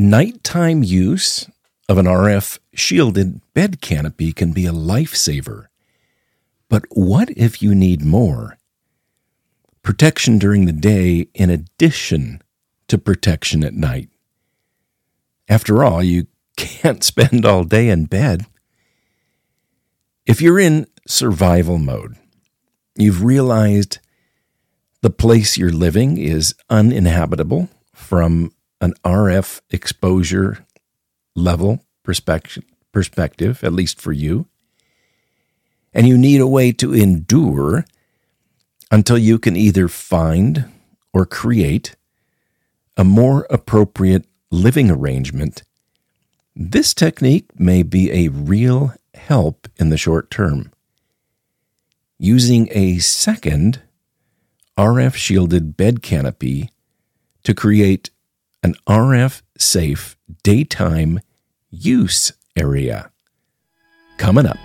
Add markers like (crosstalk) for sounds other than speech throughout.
Nighttime use of an RF shielded bed canopy can be a lifesaver. But what if you need more? Protection during the day in addition to protection at night. After all, you (laughs) can't spend all day in bed. If you're in survival mode, you've realized the place you're living is uninhabitable from an RF exposure level perspective, perspective, at least for you. And you need a way to endure until you can either find or create a more appropriate living arrangement. This technique may be a real help in the short term. Using a second RF shielded bed canopy to create an RF safe daytime use area. Coming up.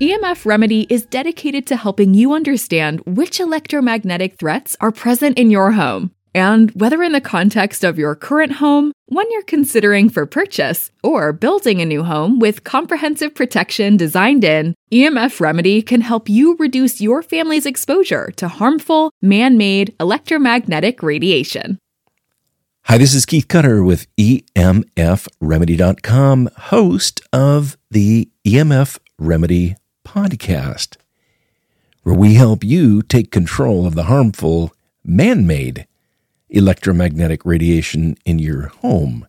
EMF Remedy is dedicated to helping you understand which electromagnetic threats are present in your home and whether in the context of your current home, one you're considering for purchase, or building a new home with comprehensive protection designed in, EMF Remedy can help you reduce your family's exposure to harmful, man made electromagnetic radiation. Hi, this is Keith Cutter with EMFRemedy.com, host of the EMF Remedy podcast, where we help you take control of the harmful, man made electromagnetic radiation in your home.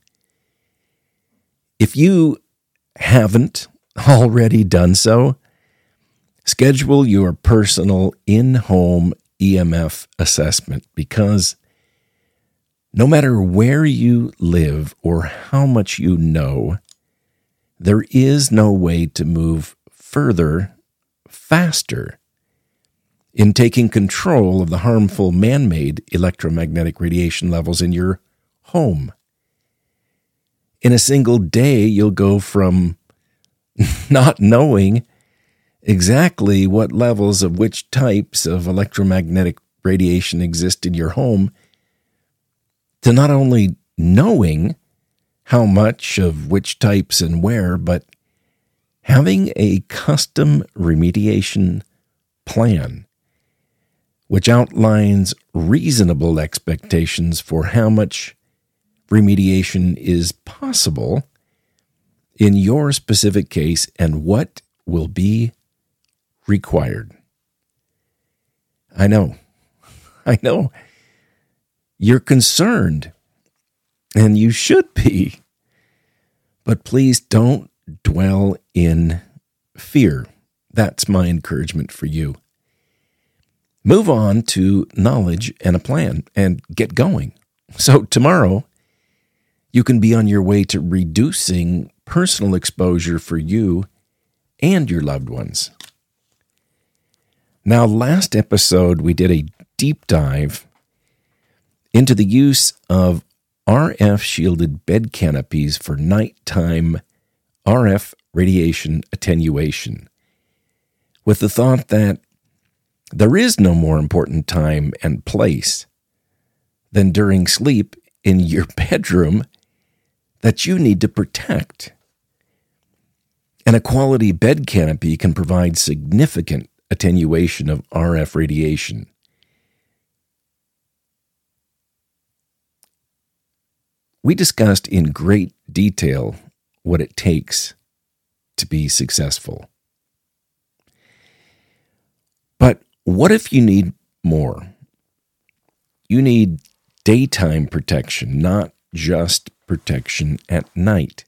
If you haven't (laughs) already done so, schedule your personal in home EMF assessment because no matter where you live or how much you know, there is no way to move further faster in taking control of the harmful man made electromagnetic radiation levels in your home. In a single day, you'll go from (laughs) not knowing exactly what levels of which types of electromagnetic radiation exist in your home to not only knowing how much of which types and where, but having a custom remediation plan which outlines reasonable expectations for how much remediation is possible in your specific case and what will be required. I know, (laughs) I know you're concerned, and you should be, but please don't dwell in fear. That's my encouragement for you. Move on to knowledge and a plan and get going. So, tomorrow, you can be on your way to reducing personal exposure for you and your loved ones. Now, last episode, we did a deep dive into the use of RF shielded bed canopies for nighttime RF radiation attenuation, with the thought that there is no more important time and place than during sleep in your (laughs) bedroom that you need to protect. And a quality bed canopy can provide significant attenuation of RF radiation. We discussed in great detail what it takes to be successful. But what if you need more? You need daytime protection, not just protection at night.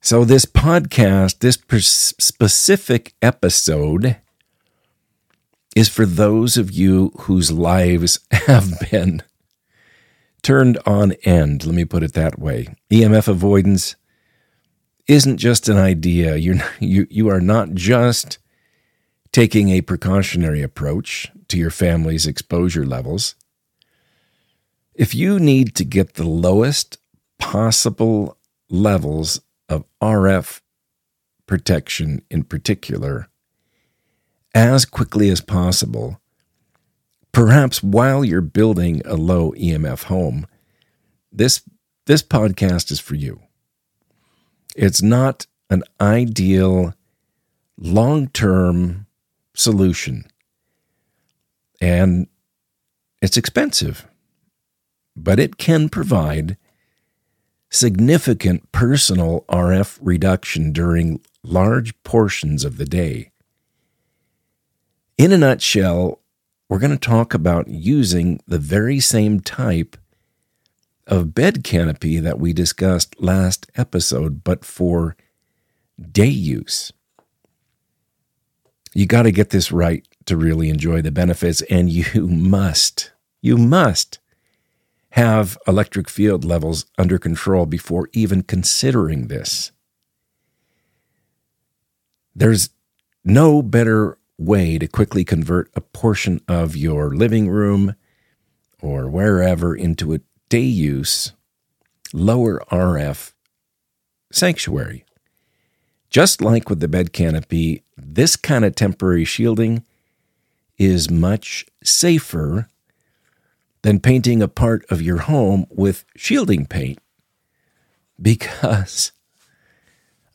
So, this podcast, this specific episode, is for those of you whose lives (laughs) have been turned on end. Let me put it that way. EMF avoidance isn't just an idea. You're, (laughs) you, you are not just taking a precautionary approach to your family's exposure levels. If you need to get the lowest possible levels of RF protection in particular as quickly as possible, perhaps while you're building a low EMF home, this, this podcast is for you. It's not an ideal long term solution. And it's expensive, but it can provide significant personal RF reduction during large portions of the day. In a nutshell, we're going to talk about using the very same type of bed canopy that we discussed last episode, but for day use. You got to get this right to really enjoy the benefits, and you (laughs) must, you must have electric field levels under control before even considering this. There's no better way to quickly convert a portion of your living room or wherever into a day use, lower RF sanctuary. Just like with the bed canopy, this kind of temporary shielding is much safer than painting a part of your home with shielding paint because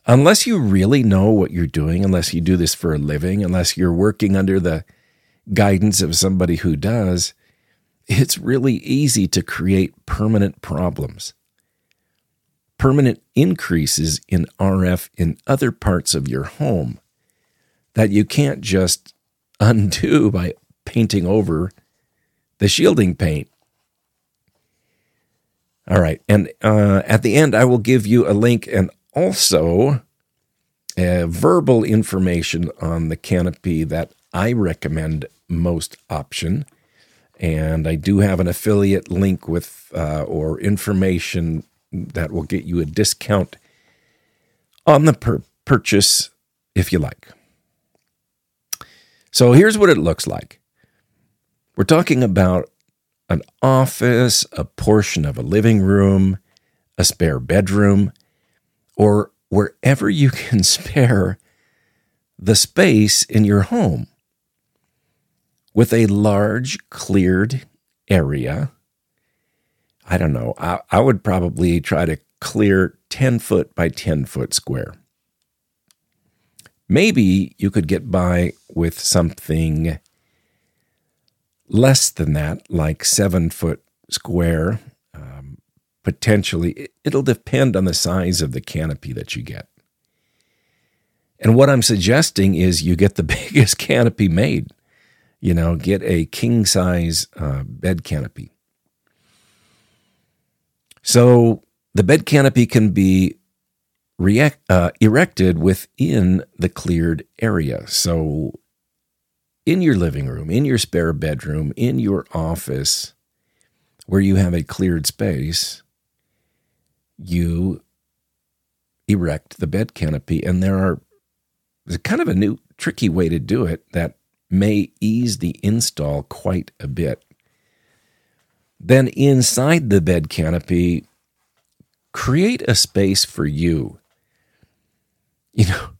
unless you really know what you're doing, unless you do this for a living, unless you're working under the guidance of somebody who does, it's really easy to create permanent problems. Permanent increases in RF in other parts of your home that you can't just (laughs) undo by painting over the shielding paint. All right. And uh, at the end, I will give you a link and also uh, verbal information on the canopy that I recommend most option. And I do have an affiliate link with uh, or information that will get you a discount on the per- purchase if you like. So here's what it looks like. We're talking about an office, a portion of a living room, a spare bedroom, or wherever you (laughs) can spare the space in your home with a large cleared area. I don't know, I, I, would probably try to clear 10 foot by 10 foot square. Maybe you could get by with something less than that, like seven foot square potentially, it'll depend on the size of the canopy that you get. And what I'm suggesting is you get the (laughs) biggest canopy made. You know, get a king size uh, bed canopy. So the bed canopy can be react, uh, erected within the cleared area. So in your living room, in your spare bedroom, in your office, where you have a cleared space, you erect the bed canopy. And there are there's kind of a new tricky way to do it that may ease the install quite a bit. Then inside the bed canopy, create a space for you. You know,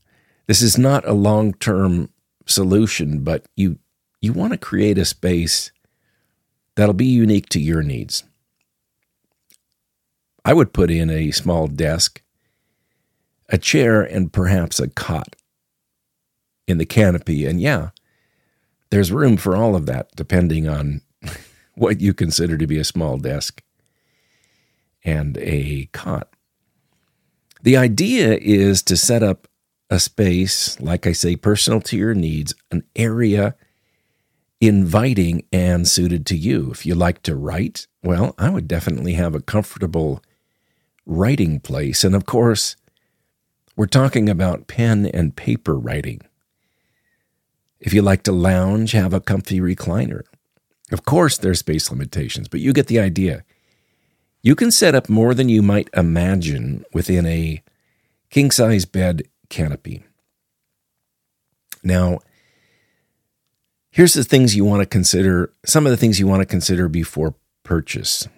this is not a long-term solution, but you you want to create a space that'll be unique to your needs. I would put in a small desk, a chair, and perhaps a cot in the canopy. And yeah, there's room for all of that, depending on what you consider to be a small desk and a cot. The idea is to set up a space, like I say, personal to your needs, an area inviting and suited to you. If you like to write, well, I would definitely have a comfortable writing place. And of course, we're talking about pen and paper writing. If you like to lounge, have a comfy recliner. Of course, there's space limitations, but you get the idea. You can set up more than you might imagine within a king size bed canopy. Now, here's the things you want to consider, some of the things you want to consider before purchase.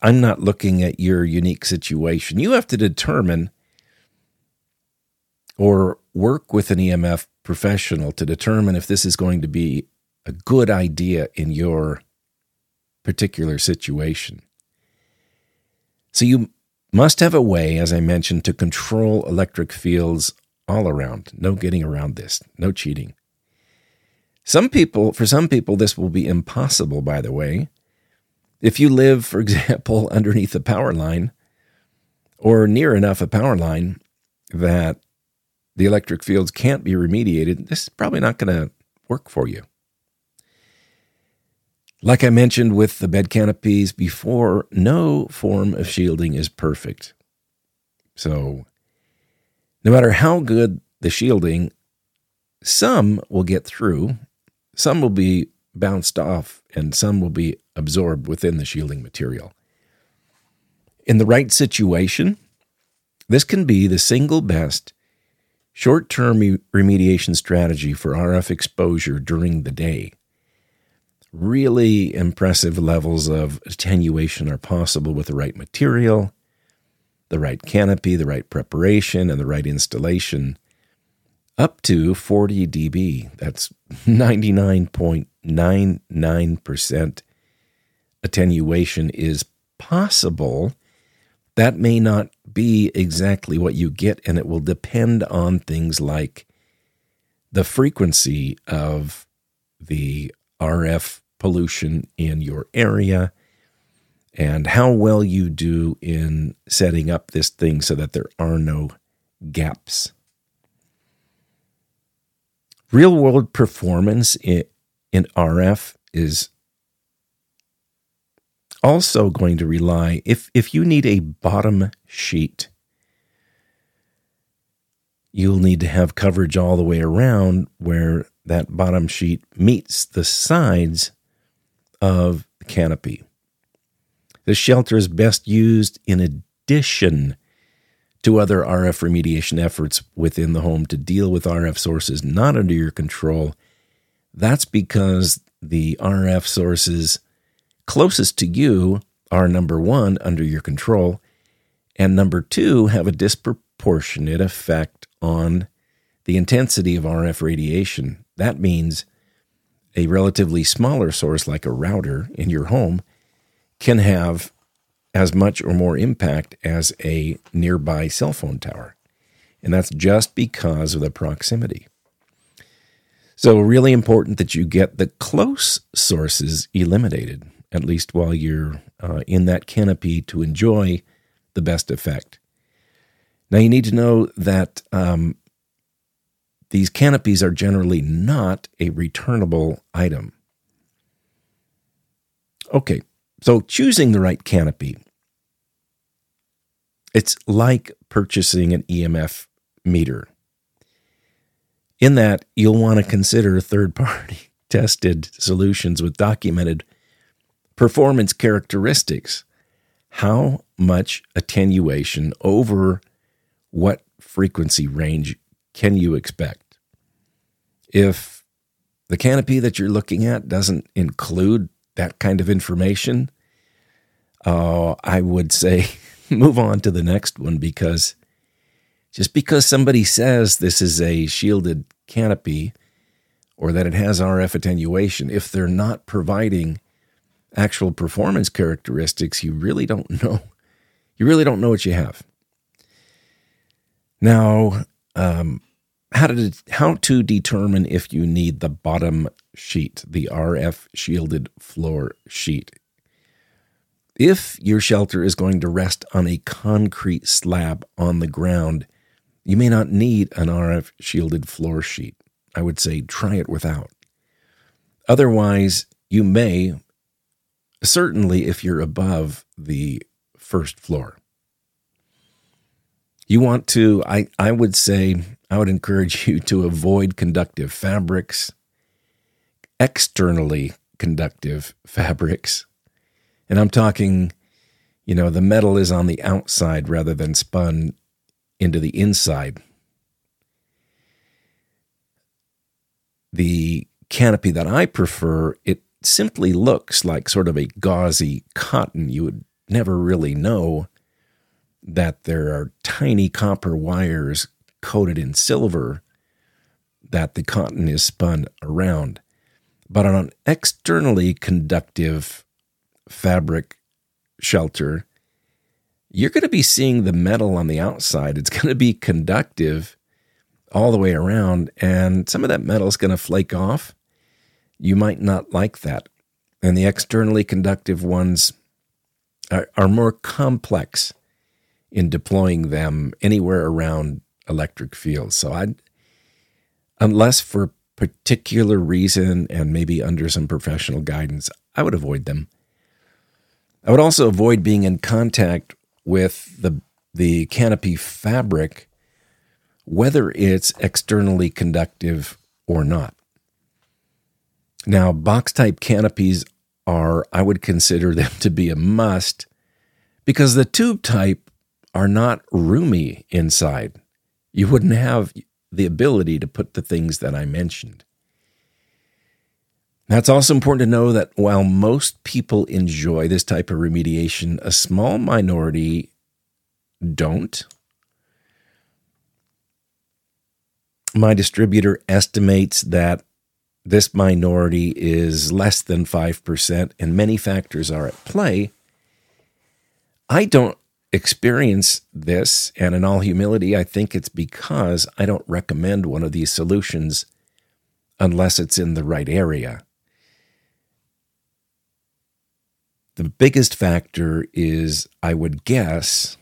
I'm not looking at your unique situation. You have to determine or work with an EMF professional to determine if this is going to be a good idea in your particular situation. So you must have a way, as I mentioned, to control electric fields all around. No getting around this, no cheating. Some people, for some people, this will be impossible, by the way. If you live, for (laughs) example, underneath a power line or near enough a power line that the electric fields can't be remediated, this is probably not going to work for you. Like I mentioned with the bed canopies before, no form of shielding is perfect. So, no matter how good the shielding, some will get through, some will be bounced off, and some will be absorbed within the shielding material. In the right situation, this can be the single best short term remediation strategy for RF exposure during the day really impressive levels of attenuation are possible with the right material, the right canopy, the right preparation, and the right installation. Up to 40 dB. That's 99.99% attenuation is possible. That may not be exactly what you get, and it will depend on things like the frequency of the RF pollution in your area and how well you do in setting up this thing so that there are no gaps. Real world performance in, RF is also going to rely if if you need a bottom sheet you'll need to have coverage all the way around where that bottom sheet meets the sides of the canopy. This shelter is best used in addition to other RF remediation efforts within the home to deal with RF sources not under your control. That's because the RF sources closest to you are number one, under your control, and number two, have a disproportionate effect on the intensity of RF radiation. That means a relatively smaller source like a router in your home can have as much or more impact as a nearby cell phone tower. And that's just because of the proximity. So, really important that you get the close sources eliminated, at least while you're uh, in that canopy to enjoy the best effect. Now, you need to know that um, these canopies are generally not a returnable item. Okay, so choosing the right canopy. It's like purchasing an EMF meter. In that, you'll want to consider third party (laughs) tested solutions with documented performance characteristics. How much attenuation over what frequency range can you expect? If the canopy that you're looking at doesn't include that kind of information, uh, I would say (laughs) move on to the next one because just because somebody says this is a shielded canopy or that it has RF attenuation, if they're not providing actual performance characteristics, you really don't (laughs) know. You really don't know what you have. Now, um, how to how to determine if you need the bottom sheet, the RF shielded floor sheet. If your shelter is going to rest on a concrete slab on the ground, you may not need an RF shielded floor sheet. I would say try it without. Otherwise, you may, certainly if you're above the first floor. You want to, I, I would say, I would encourage you to avoid conductive fabrics, externally conductive fabrics. And I'm talking, you know, the metal is on the outside rather than spun into the inside. The canopy that I prefer, it simply looks like sort of a gauzy cotton. You would never really know that there are tiny copper wires coated in silver that the cotton is spun around. But on an externally conductive fabric shelter, you're going to be seeing the metal on the outside. It's going to be conductive all the way around, and some of that metal is going to flake off. You might not like that. And the externally conductive ones are, are more complex in deploying them anywhere around electric fields. So I unless for particular reason and maybe under some professional guidance, I would avoid them. I would also avoid being in contact with the the canopy fabric whether it's externally conductive or not. Now, box type canopies are, I would consider them to be a must because the tube type are not roomy inside. You wouldn't have the ability to put the things that I mentioned. Now, it's also important to know that while most people enjoy this type of remediation, a small minority don't. My distributor estimates that this minority is less than 5%, and many factors are at play. I don't experience this, and in all humility, I think it's because I don't recommend one of these solutions unless it's in the right area. The biggest factor is, I would guess,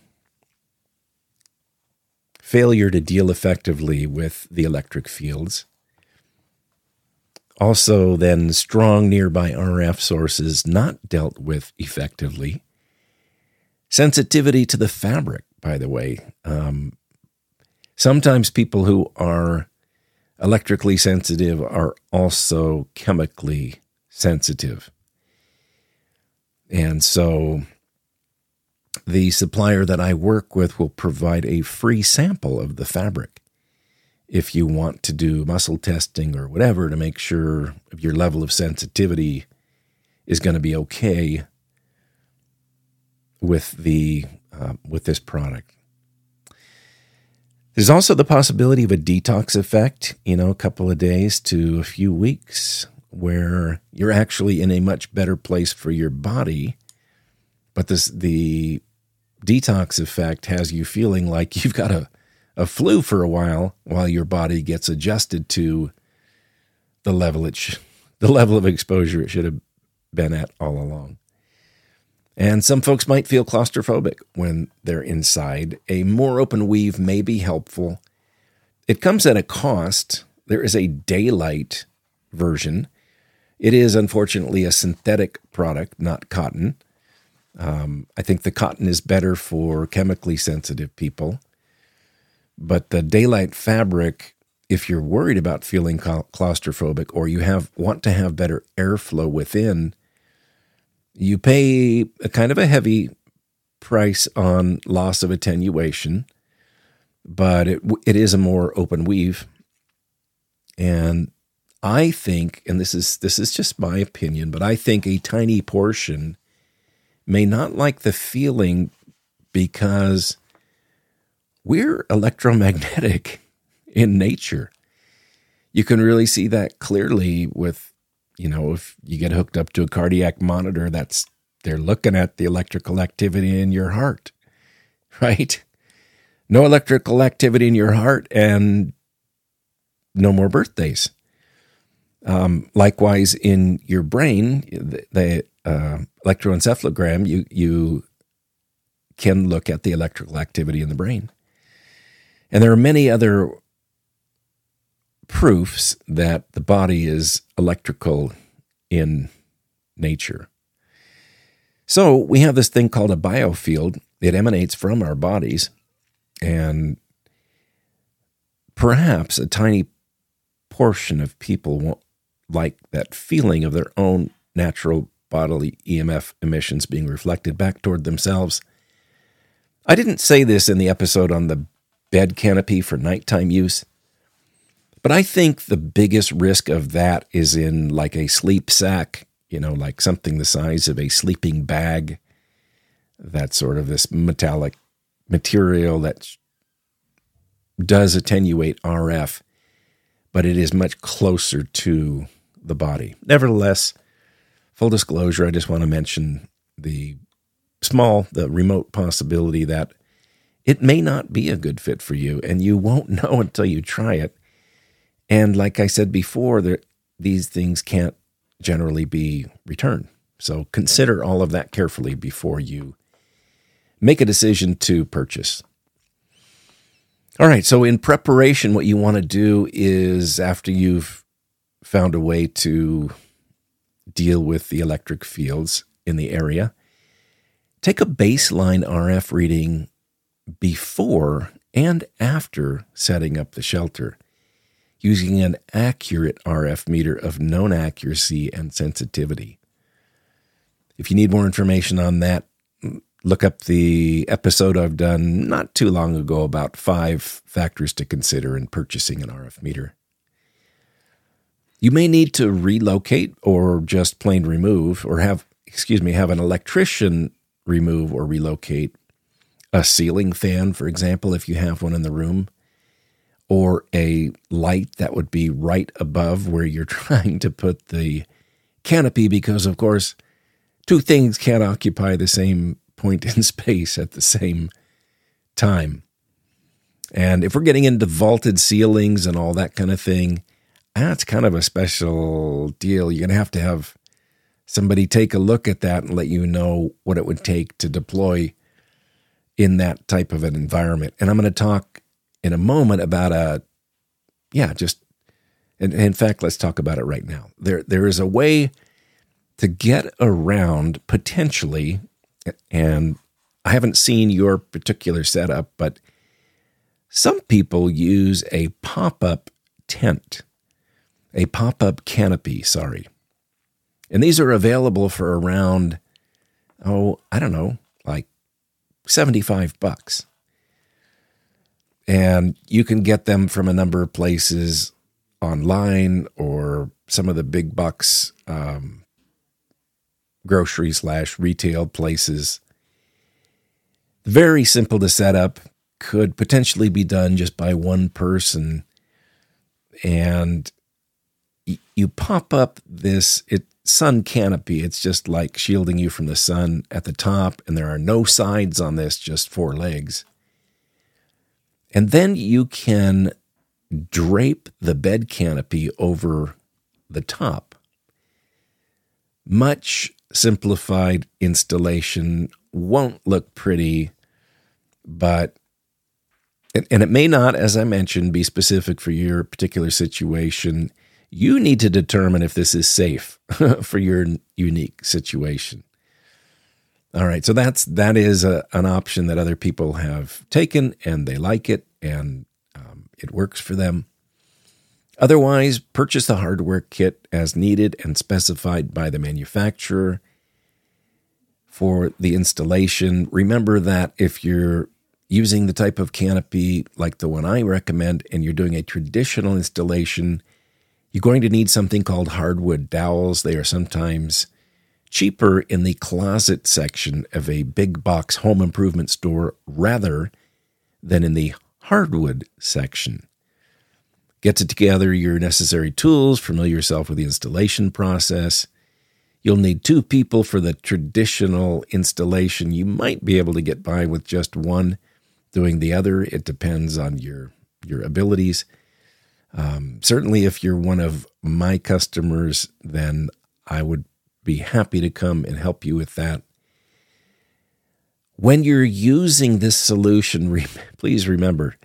failure to deal effectively with the electric fields. Also, then, strong nearby RF sources not dealt with effectively Sensitivity to the fabric, by the way. Um, sometimes people who are electrically sensitive are also chemically sensitive. And so the supplier that I work with will provide a free sample of the fabric if you want to do muscle testing or whatever to make sure your level of sensitivity is going to be okay with the uh, with this product. There's also the possibility of a detox effect, you know, a couple of days to a few weeks where you're actually in a much better place for your body, but this the detox effect has you feeling like you've got a, a flu for a while while your body gets adjusted to the level it sh- the level of exposure it should have been at all along. And some folks might feel claustrophobic when they're inside. A more open weave may be helpful. It comes at a cost. There is a daylight version. It is unfortunately a synthetic product, not cotton. Um, I think the cotton is better for chemically sensitive people. But the daylight fabric, if you're worried about feeling claustrophobic or you have want to have better airflow within, you pay a kind of a heavy price on loss of attenuation, but it it is a more open weave. And I think, and this is this is just my opinion, but I think a tiny portion may not like the feeling because we're electromagnetic (laughs) in nature. You can really see that clearly with you know, if you get hooked up to a cardiac monitor, that's they're looking at the electrical activity in your heart, (laughs) right? No electrical activity in your heart and no more birthdays. Um, likewise, in your brain, the, the uh, electroencephalogram, you you can look at the electrical activity in the brain, and there are many other proofs that the body is electrical in nature. So we have this thing called a biofield. It emanates from our bodies, and perhaps a tiny portion of people won't like that feeling of their own natural bodily EMF emissions being reflected back toward themselves. I didn't say this in the episode on the bed canopy for nighttime use. But I think the biggest risk of that is in like a sleep sack, you know, like something the size of a sleeping bag. That sort of this metallic material that does attenuate RF, but it is much closer to the body. Nevertheless, full disclosure, I just want to mention the small, the remote possibility that it may not be a good fit for you, and you won't (laughs) know until you try it. And like I said before, there, these things can't generally be returned. So consider all of that carefully before you make a decision to purchase. All right, so in preparation, what you want to do is after you've found a way to deal with the electric fields in the area, take a baseline RF reading before and after setting up the shelter using an accurate RF meter of known accuracy and sensitivity. If you need more information on that, look up the episode I've done not too long ago about five factors to consider in purchasing an RF meter. You may need to relocate or just plain remove or have, excuse me, have an electrician remove or relocate a ceiling fan, for example, if you have one in the room, or a light that would be right above where you're (laughs) trying to put the canopy, because, of course, two things can't occupy the same point in (laughs) space at the same time. And if we're getting into vaulted ceilings and all that kind of thing, that's kind of a special deal. You're going to have to have somebody take a look at that and let you know what it would take to deploy in that type of an environment. And I'm going to talk in a moment about a, yeah, just, and in fact, let's talk about it right now. There, there is a way to get around potentially, and I haven't seen your particular setup, but some people use a pop up tent, a pop up canopy, sorry. And these are available for around, oh, I don't know, like 75 bucks. And you can get them from a number of places online or some of the big bucks um, grocery slash retail places. Very simple to set up, could potentially be done just by one person. And you pop up this it sun canopy. It's just like shielding you from the sun at the top, and there are no sides on this, just four legs. And then you can drape the bed canopy over the top. Much simplified installation won't look pretty, but and it may not, as I mentioned, be specific for your particular situation you need to determine if this is safe (laughs) for your unique situation. All right, so that's that is a, an option that other people have taken and they like it and um, it works for them. Otherwise, purchase the hardware kit as needed and specified by the manufacturer for the installation. Remember that if you're using the type of canopy like the one I recommend and you're doing a traditional installation, you're going to need something called hardwood dowels. They are sometimes cheaper in the closet section of a big box home improvement store rather than in the hardwood section. Get to together your necessary tools, familiar yourself with the installation process. You'll need two people for the traditional installation. You might be able to get by with just one doing the other. It depends on your your abilities. Um, certainly, if you're one of my customers, then I would be happy to come and help you with that. When you're using this solution, (laughs) please remember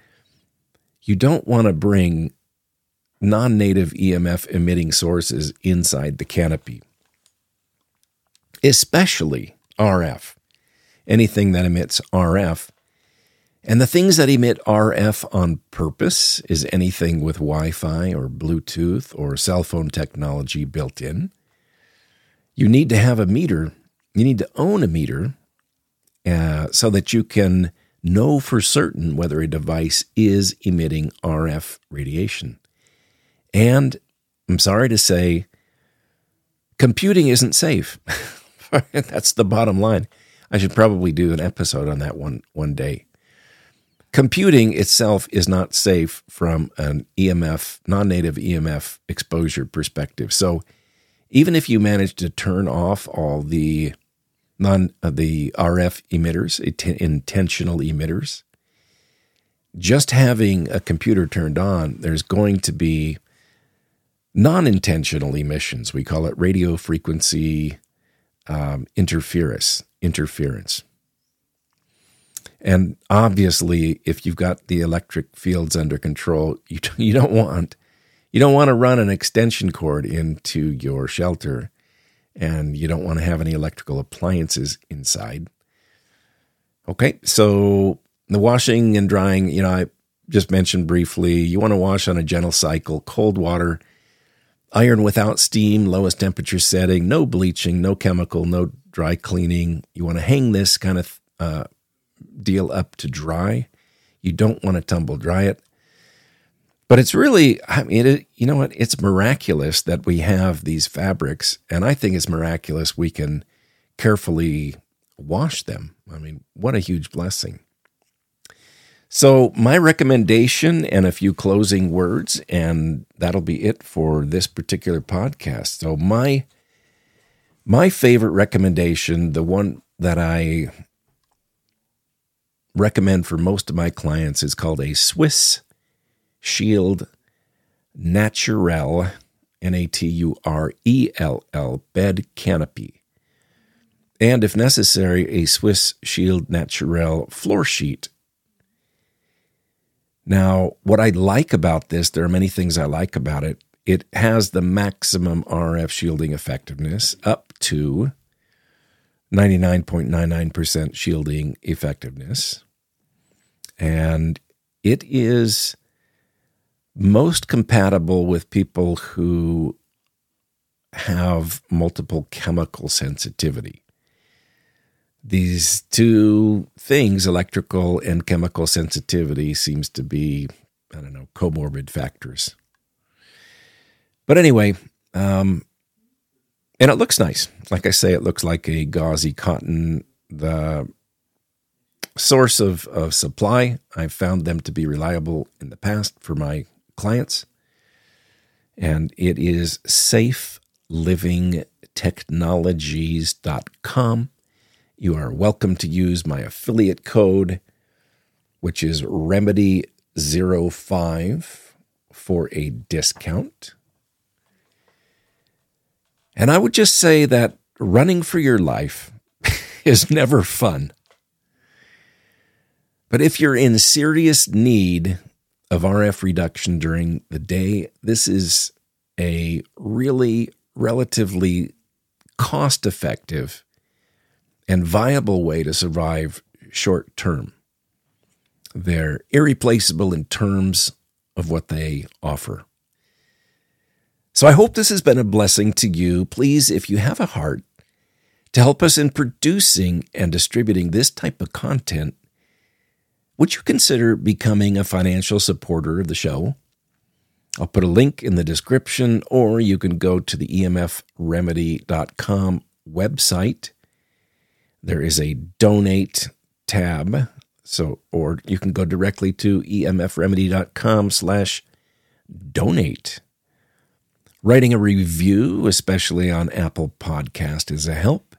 you don't want to bring non native EMF emitting sources inside the canopy, especially RF. Anything that emits RF and the things that emit RF on purpose is anything with Wi Fi or Bluetooth or cell phone technology built in. You need to have a meter, you need to own a meter uh, so that you can know for certain whether a device is emitting RF radiation. And I'm sorry to say, computing isn't safe. (laughs) That's the bottom line. I should probably do an episode on that one one day. computing itself is not safe from an EMF, non native EMF exposure perspective. So even if you manage to turn off all the non uh, the RF emitters, intentional emitters, just having a computer turned on, there's going to be non intentional emissions. We call it radio frequency um, interference. Interference. And obviously, if you've got the electric fields under control, you, (laughs) you don't want you don't want to run an extension cord into your shelter, and you don't want to have any electrical appliances inside. Okay, so the washing and drying, you know, I just mentioned briefly, you want to wash on a gentle cycle, cold water, iron without steam, lowest temperature setting, no bleaching, no chemical, no dry cleaning. You want to hang this kind of uh, deal up to dry. You don't want to tumble dry it. But it's really, I mean, it, you know what? It's miraculous that we have these fabrics. And I think it's miraculous we can carefully wash them. I mean, what a huge blessing. So, my recommendation and a few closing words, and that'll be it for this particular podcast. So, my my favorite recommendation, the one that I recommend for most of my clients, is called a Swiss Shield Naturell, N A T U R E L L, bed canopy. And if necessary, a Swiss Shield Naturell floor sheet now, what I like about this, there are many things I like about it. It has the maximum RF shielding effectiveness up to 99.99% shielding effectiveness. And it is most compatible with people who have multiple chemical sensitivity these two things, electrical and chemical sensitivity, seems to be, I don't know, comorbid factors. But anyway, um, and it looks nice. Like I say, it looks like a gauzy cotton. The source of, of supply, I've found them to be reliable in the past for my clients. And it is safelivingtechnologies.com. You are welcome to use my affiliate code, which is Remedy05 for a discount. And I would just say that running for your life (laughs) is never fun. But if you're in serious need of RF reduction during the day, this is a really relatively cost effective and viable way to survive short term. They're irreplaceable in terms of what they offer. So I hope this has been a blessing to you. Please, if you have a heart to help us in producing and distributing this type of content, would you consider becoming a financial supporter of the show? I'll put a link in the description, or you can go to the emfremedy.com website there is a donate tab. So, or you can go directly to emfremedy.com slash donate. Writing a review, especially on Apple Podcast, is a help.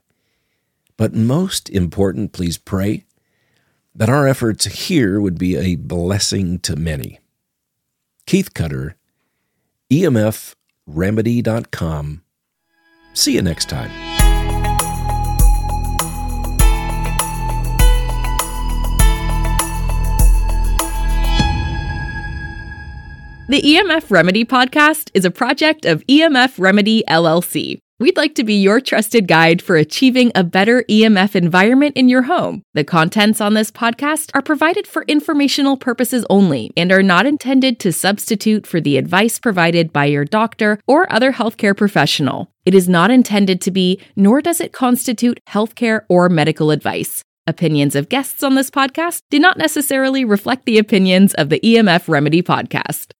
But most important, please pray that our efforts here would be a blessing to many. Keith Cutter, emfremedy.com. See you next time. The EMF Remedy podcast is a project of EMF Remedy LLC. We'd like to be your trusted guide for achieving a better EMF environment in your home. The contents on this podcast are provided for informational purposes only and are not intended to substitute for the advice provided by your doctor or other healthcare professional. It is not intended to be, nor does it constitute healthcare or medical advice. Opinions of guests on this podcast do not necessarily reflect the opinions of the EMF Remedy podcast.